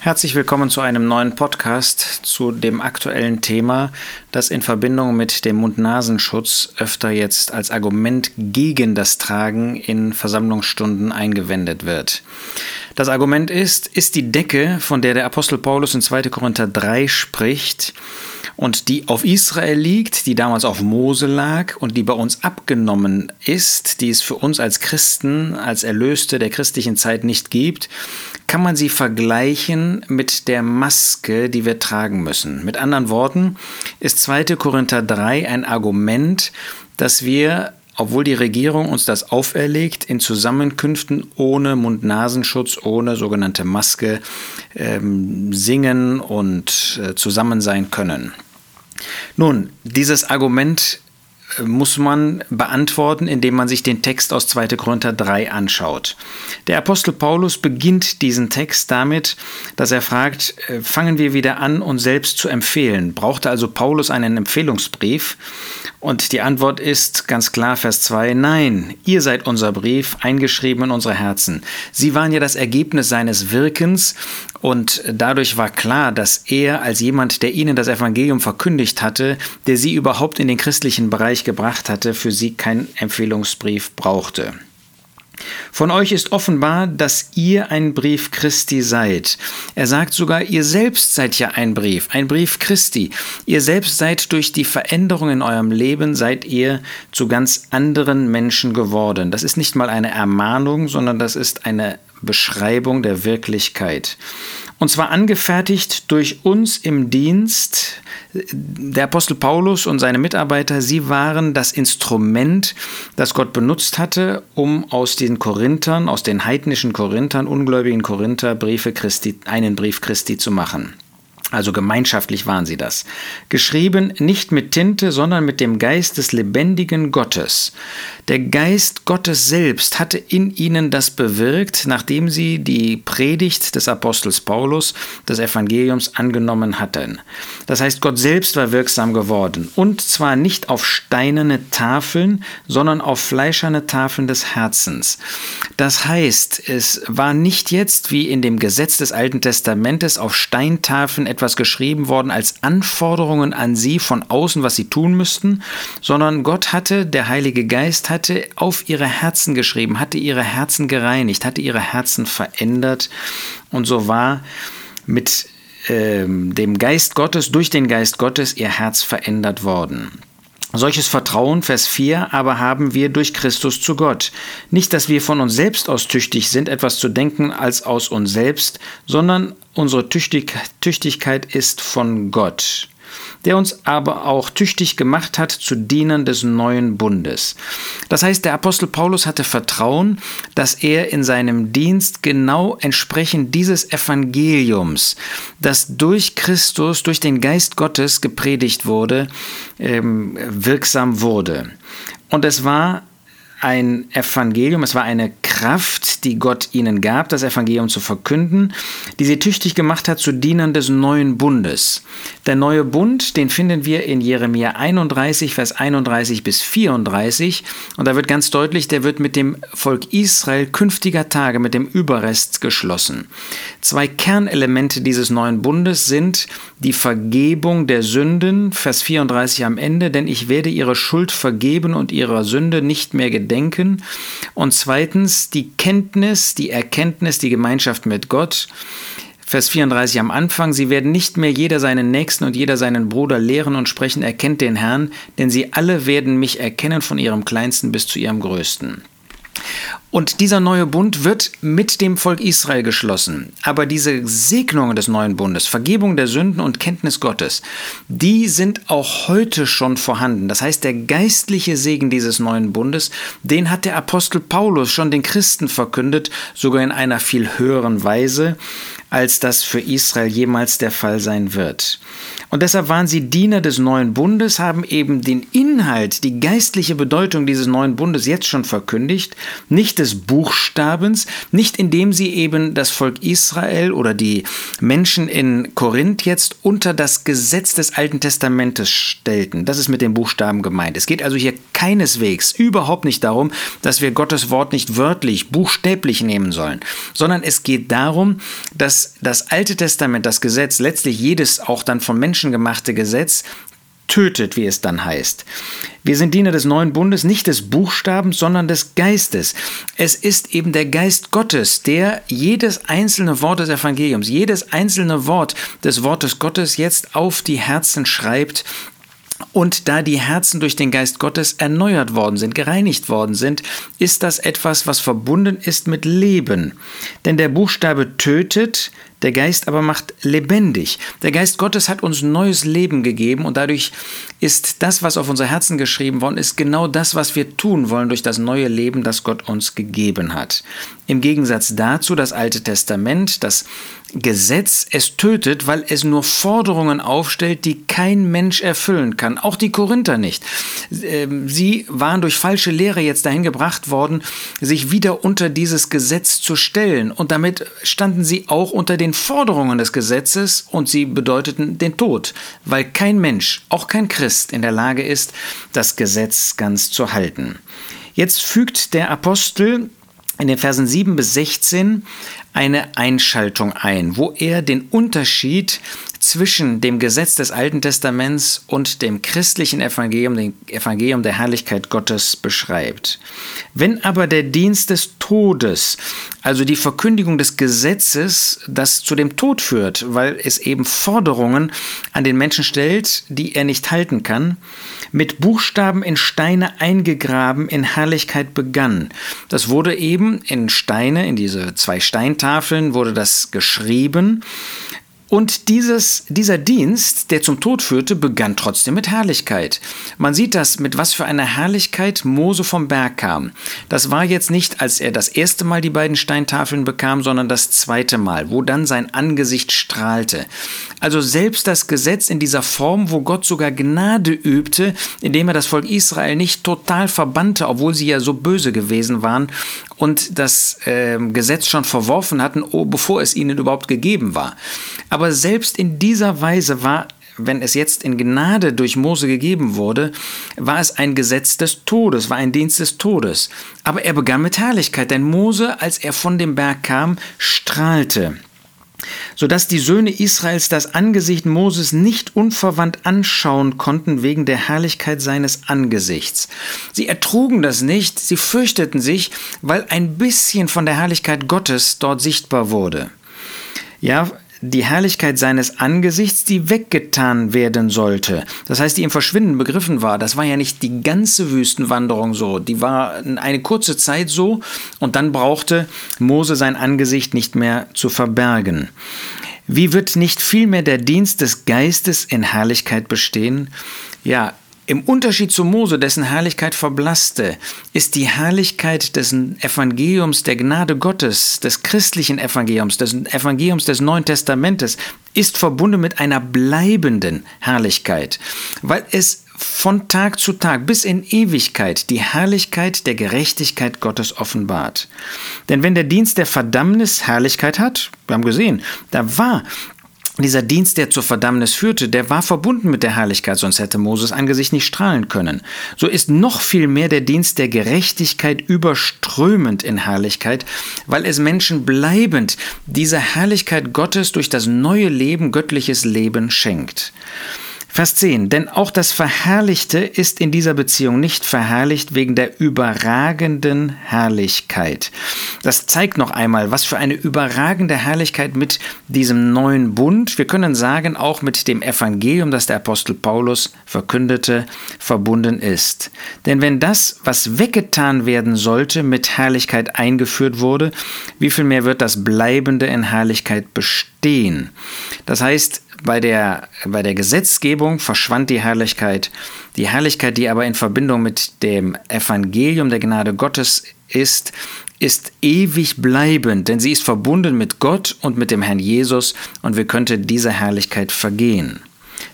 Herzlich willkommen zu einem neuen Podcast zu dem aktuellen Thema, das in Verbindung mit dem Mund-Nasenschutz öfter jetzt als Argument gegen das Tragen in Versammlungsstunden eingewendet wird. Das Argument ist, ist die Decke, von der der Apostel Paulus in 2. Korinther 3 spricht, und die auf Israel liegt, die damals auf Mose lag und die bei uns abgenommen ist, die es für uns als Christen, als Erlöste der christlichen Zeit nicht gibt, kann man sie vergleichen mit der Maske, die wir tragen müssen. Mit anderen Worten ist 2. Korinther 3 ein Argument, dass wir obwohl die Regierung uns das auferlegt, in Zusammenkünften ohne Mund-Nasenschutz, ohne sogenannte Maske ähm, singen und äh, zusammen sein können. Nun, dieses Argument muss man beantworten, indem man sich den Text aus 2. Korinther 3 anschaut. Der Apostel Paulus beginnt diesen Text damit, dass er fragt, äh, fangen wir wieder an, uns selbst zu empfehlen. Brauchte also Paulus einen Empfehlungsbrief? Und die Antwort ist ganz klar, Vers 2, nein, ihr seid unser Brief, eingeschrieben in unsere Herzen. Sie waren ja das Ergebnis seines Wirkens und dadurch war klar, dass er als jemand, der ihnen das Evangelium verkündigt hatte, der sie überhaupt in den christlichen Bereich gebracht hatte, für sie keinen Empfehlungsbrief brauchte. Von euch ist offenbar, dass ihr ein Brief Christi seid. Er sagt sogar, ihr selbst seid ja ein Brief, ein Brief Christi. Ihr selbst seid durch die Veränderung in eurem Leben, seid ihr zu ganz anderen Menschen geworden. Das ist nicht mal eine Ermahnung, sondern das ist eine Beschreibung der Wirklichkeit. Und zwar angefertigt durch uns im Dienst. Der Apostel Paulus und seine Mitarbeiter, sie waren das Instrument, das Gott benutzt hatte, um aus den Korinthern, aus den heidnischen Korinthern, ungläubigen Korinther, Briefe Christi, einen Brief Christi zu machen. Also gemeinschaftlich waren sie das. Geschrieben nicht mit Tinte, sondern mit dem Geist des lebendigen Gottes. Der Geist Gottes selbst hatte in ihnen das bewirkt, nachdem sie die Predigt des Apostels Paulus, des Evangeliums angenommen hatten. Das heißt, Gott selbst war wirksam geworden. Und zwar nicht auf steinerne Tafeln, sondern auf fleischerne Tafeln des Herzens. Das heißt, es war nicht jetzt wie in dem Gesetz des Alten Testamentes auf Steintafeln etwas geschrieben worden als Anforderungen an sie von außen, was sie tun müssten, sondern Gott hatte, der Heilige Geist hatte auf ihre Herzen geschrieben, hatte ihre Herzen gereinigt, hatte ihre Herzen verändert und so war mit ähm, dem Geist Gottes, durch den Geist Gottes ihr Herz verändert worden. Solches Vertrauen, Vers 4, aber haben wir durch Christus zu Gott. Nicht, dass wir von uns selbst aus tüchtig sind, etwas zu denken als aus uns selbst, sondern unsere Tüchtigkeit ist von Gott der uns aber auch tüchtig gemacht hat zu Dienern des neuen Bundes. Das heißt, der Apostel Paulus hatte Vertrauen, dass er in seinem Dienst genau entsprechend dieses Evangeliums, das durch Christus, durch den Geist Gottes gepredigt wurde, ähm, wirksam wurde. Und es war ein Evangelium, es war eine Kraft, die Gott ihnen gab, das Evangelium zu verkünden, die sie tüchtig gemacht hat zu Dienern des neuen Bundes. Der neue Bund, den finden wir in Jeremia 31, Vers 31 bis 34 und da wird ganz deutlich, der wird mit dem Volk Israel künftiger Tage, mit dem Überrest geschlossen. Zwei Kernelemente dieses neuen Bundes sind die Vergebung der Sünden, Vers 34 am Ende, denn ich werde ihre Schuld vergeben und ihrer Sünde nicht mehr gedenken Denken und zweitens die Kenntnis, die Erkenntnis, die Gemeinschaft mit Gott. Vers 34 am Anfang, sie werden nicht mehr jeder seinen Nächsten und jeder seinen Bruder lehren und sprechen, erkennt den Herrn, denn sie alle werden mich erkennen von ihrem Kleinsten bis zu ihrem Größten. Und dieser neue Bund wird mit dem Volk Israel geschlossen. Aber diese Segnungen des neuen Bundes, Vergebung der Sünden und Kenntnis Gottes, die sind auch heute schon vorhanden. Das heißt, der geistliche Segen dieses neuen Bundes, den hat der Apostel Paulus schon den Christen verkündet, sogar in einer viel höheren Weise, als das für Israel jemals der Fall sein wird. Und deshalb waren sie Diener des neuen Bundes, haben eben den Inhalt, die geistliche Bedeutung dieses neuen Bundes jetzt schon verkündigt, nicht des Buchstabens, nicht indem sie eben das Volk Israel oder die Menschen in Korinth jetzt unter das Gesetz des Alten Testamentes stellten. Das ist mit den Buchstaben gemeint. Es geht also hier keineswegs überhaupt nicht darum, dass wir Gottes Wort nicht wörtlich, buchstäblich nehmen sollen, sondern es geht darum, dass das Alte Testament, das Gesetz, letztlich jedes auch dann von Menschen gemachte Gesetz, tötet, wie es dann heißt. Wir sind Diener des neuen Bundes, nicht des Buchstabens, sondern des Geistes. Es ist eben der Geist Gottes, der jedes einzelne Wort des Evangeliums, jedes einzelne Wort des Wortes Gottes jetzt auf die Herzen schreibt und da die Herzen durch den Geist Gottes erneuert worden sind, gereinigt worden sind, ist das etwas, was verbunden ist mit Leben. Denn der Buchstabe tötet, der Geist aber macht lebendig. Der Geist Gottes hat uns neues Leben gegeben und dadurch ist das, was auf unser Herzen geschrieben worden ist, genau das, was wir tun wollen durch das neue Leben, das Gott uns gegeben hat. Im Gegensatz dazu das Alte Testament, das Gesetz, es tötet, weil es nur Forderungen aufstellt, die kein Mensch erfüllen kann, auch die Korinther nicht. Ähm, sie waren durch falsche Lehre jetzt dahin gebracht worden, sich wieder unter dieses Gesetz zu stellen und damit standen sie auch unter den Forderungen des Gesetzes und sie bedeuteten den Tod, weil kein Mensch, auch kein Christ in der Lage ist, das Gesetz ganz zu halten. Jetzt fügt der Apostel in den Versen 7 bis 16 eine Einschaltung ein, wo er den Unterschied zwischen dem Gesetz des Alten Testaments und dem christlichen Evangelium, dem Evangelium der Herrlichkeit Gottes beschreibt. Wenn aber der Dienst des Todes, also die Verkündigung des Gesetzes, das zu dem Tod führt, weil es eben Forderungen an den Menschen stellt, die er nicht halten kann, mit Buchstaben in Steine eingegraben in Herrlichkeit begann. Das wurde eben in Steine, in diese zwei Steintafeln wurde das geschrieben und dieses, dieser Dienst, der zum Tod führte, begann trotzdem mit Herrlichkeit. Man sieht das, mit was für einer Herrlichkeit Mose vom Berg kam. Das war jetzt nicht, als er das erste Mal die beiden Steintafeln bekam, sondern das zweite Mal, wo dann sein Angesicht strahlte. Also selbst das Gesetz in dieser Form, wo Gott sogar Gnade übte, indem er das Volk Israel nicht total verbannte, obwohl sie ja so böse gewesen waren und das äh, Gesetz schon verworfen hatten, oh, bevor es ihnen überhaupt gegeben war. Aber selbst in dieser Weise war wenn es jetzt in Gnade durch Mose gegeben wurde, war es ein Gesetz des Todes, war ein Dienst des Todes. Aber er begann mit Herrlichkeit, denn Mose, als er von dem Berg kam, strahlte sodass die Söhne Israels das Angesicht Moses nicht unverwandt anschauen konnten wegen der Herrlichkeit seines Angesichts. Sie ertrugen das nicht, sie fürchteten sich, weil ein bisschen von der Herrlichkeit Gottes dort sichtbar wurde. Ja, die Herrlichkeit seines Angesichts, die weggetan werden sollte. Das heißt, die im Verschwinden begriffen war. Das war ja nicht die ganze Wüstenwanderung so. Die war eine kurze Zeit so und dann brauchte Mose sein Angesicht nicht mehr zu verbergen. Wie wird nicht vielmehr der Dienst des Geistes in Herrlichkeit bestehen? Ja, im Unterschied zu Mose, dessen Herrlichkeit verblasste, ist die Herrlichkeit des Evangeliums der Gnade Gottes, des christlichen Evangeliums, des Evangeliums des Neuen Testamentes, ist verbunden mit einer bleibenden Herrlichkeit, weil es von Tag zu Tag bis in Ewigkeit die Herrlichkeit der Gerechtigkeit Gottes offenbart. Denn wenn der Dienst der Verdammnis Herrlichkeit hat, wir haben gesehen, da war dieser Dienst, der zur Verdammnis führte, der war verbunden mit der Herrlichkeit, sonst hätte Moses Angesicht nicht strahlen können. So ist noch viel mehr der Dienst der Gerechtigkeit überströmend in Herrlichkeit, weil es Menschen bleibend diese Herrlichkeit Gottes durch das neue Leben, göttliches Leben schenkt. Vers 10. Denn auch das Verherrlichte ist in dieser Beziehung nicht verherrlicht wegen der überragenden Herrlichkeit. Das zeigt noch einmal, was für eine überragende Herrlichkeit mit diesem neuen Bund, wir können sagen auch mit dem Evangelium, das der Apostel Paulus verkündete, verbunden ist. Denn wenn das, was weggetan werden sollte, mit Herrlichkeit eingeführt wurde, wie viel mehr wird das Bleibende in Herrlichkeit bestehen? Das heißt, bei der, bei der Gesetzgebung verschwand die Herrlichkeit. Die Herrlichkeit, die aber in Verbindung mit dem Evangelium der Gnade Gottes ist, ist ewig bleibend, denn sie ist verbunden mit Gott und mit dem Herrn Jesus und wie könnte diese Herrlichkeit vergehen?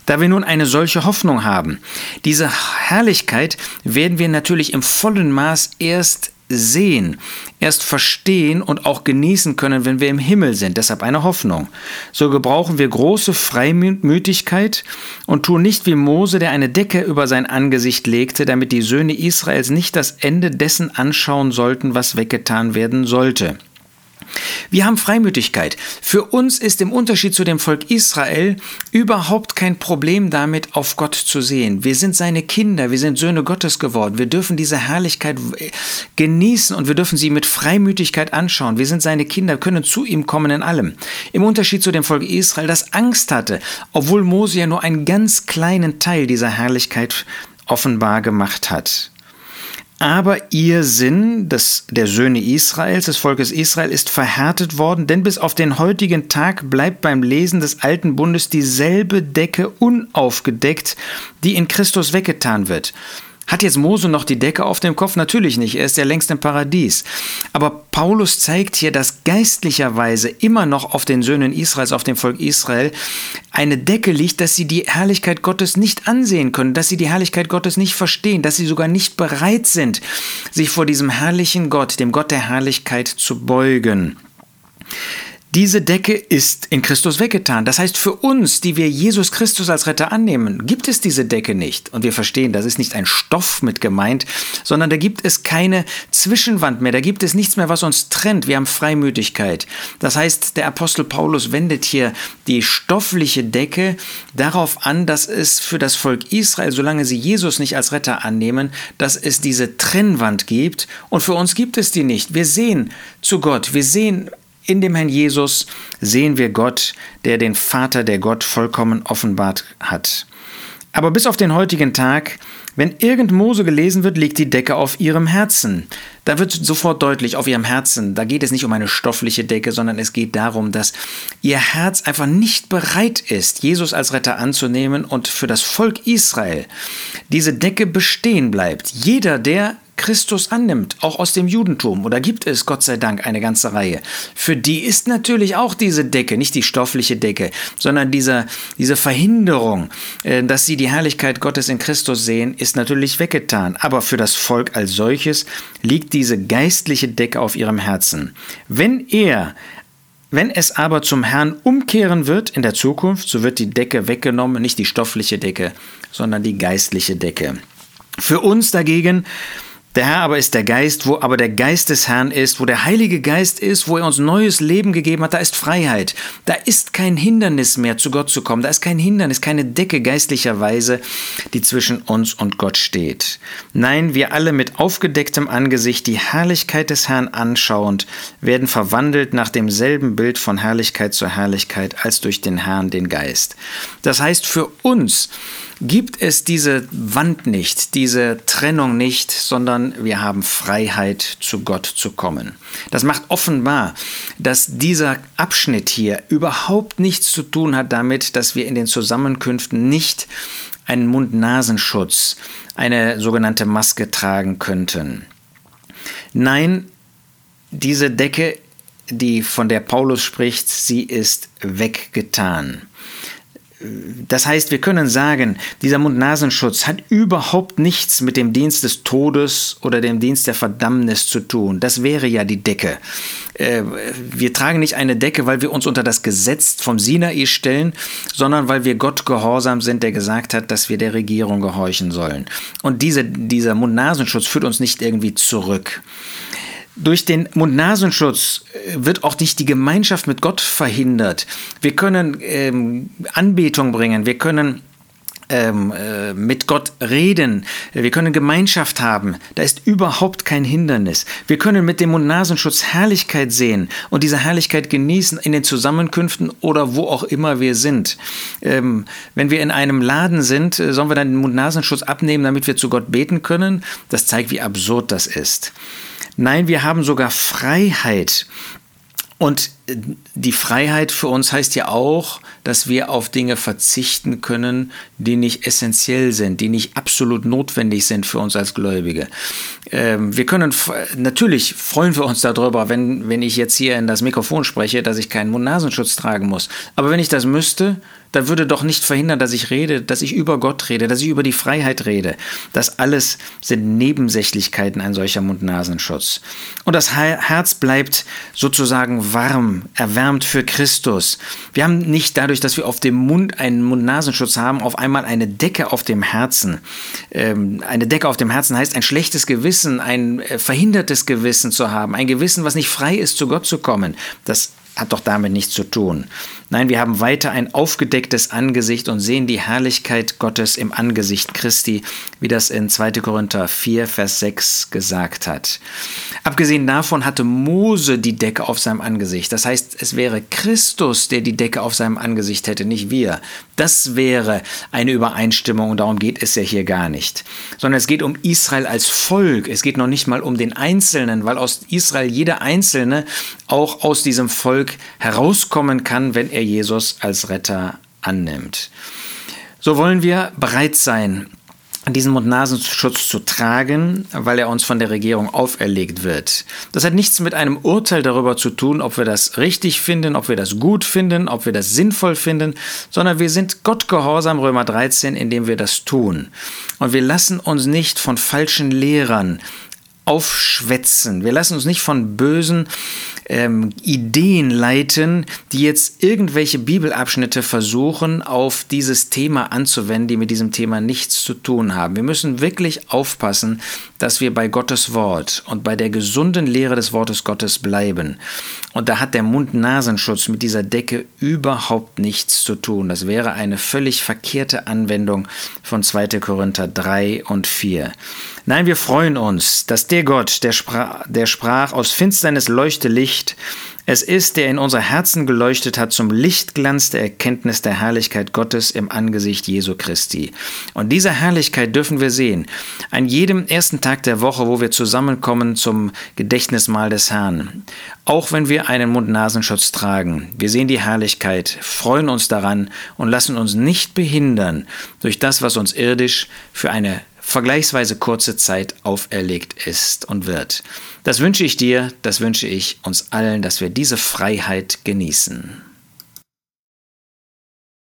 Da wir nun eine solche Hoffnung haben, diese Herrlichkeit werden wir natürlich im vollen Maß erst sehen, erst verstehen und auch genießen können, wenn wir im Himmel sind. Deshalb eine Hoffnung. So gebrauchen wir große Freimütigkeit und tun nicht wie Mose, der eine Decke über sein Angesicht legte, damit die Söhne Israels nicht das Ende dessen anschauen sollten, was weggetan werden sollte. Wir haben Freimütigkeit. Für uns ist im Unterschied zu dem Volk Israel überhaupt kein Problem damit, auf Gott zu sehen. Wir sind seine Kinder, wir sind Söhne Gottes geworden. Wir dürfen diese Herrlichkeit genießen und wir dürfen sie mit Freimütigkeit anschauen. Wir sind seine Kinder, können zu ihm kommen in allem. Im Unterschied zu dem Volk Israel, das Angst hatte, obwohl Mose ja nur einen ganz kleinen Teil dieser Herrlichkeit offenbar gemacht hat. Aber ihr Sinn des, der Söhne Israels, des Volkes Israel, ist verhärtet worden, denn bis auf den heutigen Tag bleibt beim Lesen des alten Bundes dieselbe Decke unaufgedeckt, die in Christus weggetan wird. Hat jetzt Mose noch die Decke auf dem Kopf? Natürlich nicht, er ist ja längst im Paradies. Aber Paulus zeigt hier, dass geistlicherweise immer noch auf den Söhnen Israels, auf dem Volk Israel, eine Decke liegt, dass sie die Herrlichkeit Gottes nicht ansehen können, dass sie die Herrlichkeit Gottes nicht verstehen, dass sie sogar nicht bereit sind, sich vor diesem herrlichen Gott, dem Gott der Herrlichkeit, zu beugen. Diese Decke ist in Christus weggetan. Das heißt, für uns, die wir Jesus Christus als Retter annehmen, gibt es diese Decke nicht. Und wir verstehen, das ist nicht ein Stoff mit gemeint, sondern da gibt es keine Zwischenwand mehr. Da gibt es nichts mehr, was uns trennt. Wir haben Freimütigkeit. Das heißt, der Apostel Paulus wendet hier die stoffliche Decke darauf an, dass es für das Volk Israel, solange sie Jesus nicht als Retter annehmen, dass es diese Trennwand gibt. Und für uns gibt es die nicht. Wir sehen zu Gott. Wir sehen in dem Herrn Jesus sehen wir Gott, der den Vater, der Gott vollkommen offenbart hat. Aber bis auf den heutigen Tag, wenn irgend Mose gelesen wird, liegt die Decke auf ihrem Herzen. Da wird sofort deutlich, auf ihrem Herzen, da geht es nicht um eine stoffliche Decke, sondern es geht darum, dass ihr Herz einfach nicht bereit ist, Jesus als Retter anzunehmen und für das Volk Israel diese Decke bestehen bleibt. Jeder, der Christus annimmt, auch aus dem Judentum, oder gibt es Gott sei Dank eine ganze Reihe, für die ist natürlich auch diese Decke, nicht die stoffliche Decke, sondern diese, diese Verhinderung, äh, dass sie die Herrlichkeit Gottes in Christus sehen, ist natürlich weggetan. Aber für das Volk als solches liegt diese geistliche Decke auf ihrem Herzen. Wenn er wenn es aber zum Herrn umkehren wird in der Zukunft, so wird die Decke weggenommen, nicht die stoffliche Decke, sondern die geistliche Decke. Für uns dagegen der Herr aber ist der Geist, wo aber der Geist des Herrn ist, wo der Heilige Geist ist, wo er uns neues Leben gegeben hat, da ist Freiheit. Da ist kein Hindernis mehr, zu Gott zu kommen. Da ist kein Hindernis, keine Decke geistlicherweise, die zwischen uns und Gott steht. Nein, wir alle mit aufgedecktem Angesicht die Herrlichkeit des Herrn anschauend, werden verwandelt nach demselben Bild von Herrlichkeit zu Herrlichkeit als durch den Herrn den Geist. Das heißt, für uns gibt es diese Wand nicht, diese Trennung nicht, sondern wir haben Freiheit, zu Gott zu kommen. Das macht offenbar, dass dieser Abschnitt hier überhaupt nichts zu tun hat damit, dass wir in den Zusammenkünften nicht einen Mund-Nasenschutz, eine sogenannte Maske tragen könnten. Nein, diese Decke, die von der Paulus spricht, sie ist weggetan. Das heißt, wir können sagen, dieser Mund-Nasenschutz hat überhaupt nichts mit dem Dienst des Todes oder dem Dienst der Verdammnis zu tun. Das wäre ja die Decke. Äh, wir tragen nicht eine Decke, weil wir uns unter das Gesetz vom Sinai stellen, sondern weil wir Gott gehorsam sind, der gesagt hat, dass wir der Regierung gehorchen sollen. Und diese, dieser Mund-Nasenschutz führt uns nicht irgendwie zurück. Durch den Mund-Nasenschutz äh, wird auch nicht die Gemeinschaft mit Gott verhindert. Wir können ähm, Anbetung bringen, wir können ähm, äh, mit Gott reden, wir können Gemeinschaft haben. Da ist überhaupt kein Hindernis. Wir können mit dem Mund-Nasenschutz Herrlichkeit sehen und diese Herrlichkeit genießen in den Zusammenkünften oder wo auch immer wir sind. Ähm, wenn wir in einem Laden sind, äh, sollen wir dann den Mund-Nasenschutz abnehmen, damit wir zu Gott beten können? Das zeigt, wie absurd das ist. Nein, wir haben sogar Freiheit. Und die Freiheit für uns heißt ja auch, dass wir auf Dinge verzichten können, die nicht essentiell sind, die nicht absolut notwendig sind für uns als Gläubige. Ähm, wir können, natürlich freuen wir uns darüber, wenn, wenn ich jetzt hier in das Mikrofon spreche, dass ich keinen Mund-Nasenschutz tragen muss. Aber wenn ich das müsste, dann würde doch nicht verhindern, dass ich rede, dass ich über Gott rede, dass ich über die Freiheit rede. Das alles sind Nebensächlichkeiten, ein solcher Mund-Nasenschutz. Und das Herz bleibt sozusagen warm, erwärmt für Christus. Wir haben nicht dadurch, dass wir auf dem Mund einen Mund-Nasenschutz haben, auf einmal eine Decke auf dem Herzen. Ähm, eine Decke auf dem Herzen heißt ein schlechtes Gewissen, ein äh, verhindertes Gewissen zu haben, ein Gewissen, was nicht frei ist, zu Gott zu kommen. Das hat doch damit nichts zu tun. Nein, wir haben weiter ein aufgedecktes Angesicht und sehen die Herrlichkeit Gottes im Angesicht Christi, wie das in 2. Korinther 4, Vers 6 gesagt hat. Abgesehen davon hatte Mose die Decke auf seinem Angesicht. Das heißt, es wäre Christus, der die Decke auf seinem Angesicht hätte, nicht wir. Das wäre eine Übereinstimmung und darum geht es ja hier gar nicht. Sondern es geht um Israel als Volk. Es geht noch nicht mal um den Einzelnen, weil aus Israel jeder Einzelne auch aus diesem Volk herauskommen kann, wenn er Jesus als Retter annimmt. So wollen wir bereit sein, diesen Mund-Nasenschutz zu tragen, weil er uns von der Regierung auferlegt wird. Das hat nichts mit einem Urteil darüber zu tun, ob wir das richtig finden, ob wir das gut finden, ob wir das sinnvoll finden, sondern wir sind Gott gehorsam, Römer 13, indem wir das tun. Und wir lassen uns nicht von falschen Lehrern aufschwätzen. Wir lassen uns nicht von bösen ähm, Ideen leiten, die jetzt irgendwelche Bibelabschnitte versuchen, auf dieses Thema anzuwenden, die mit diesem Thema nichts zu tun haben. Wir müssen wirklich aufpassen, dass wir bei Gottes Wort und bei der gesunden Lehre des Wortes Gottes bleiben. Und da hat der Mund-Nasenschutz mit dieser Decke überhaupt nichts zu tun. Das wäre eine völlig verkehrte Anwendung von 2. Korinther 3 und 4. Nein, wir freuen uns, dass der Gott, der sprach, der sprach aus Finsternis leuchte Licht, es ist, der in unser Herzen geleuchtet hat zum Lichtglanz der Erkenntnis der Herrlichkeit Gottes im Angesicht Jesu Christi. Und diese Herrlichkeit dürfen wir sehen. An jedem ersten Tag der Woche, wo wir zusammenkommen zum Gedächtnismahl des Herrn. Auch wenn wir einen Mund-Nasenschutz tragen. Wir sehen die Herrlichkeit, freuen uns daran und lassen uns nicht behindern durch das, was uns irdisch für eine vergleichsweise kurze Zeit auferlegt ist und wird. Das wünsche ich dir, das wünsche ich uns allen, dass wir diese Freiheit genießen.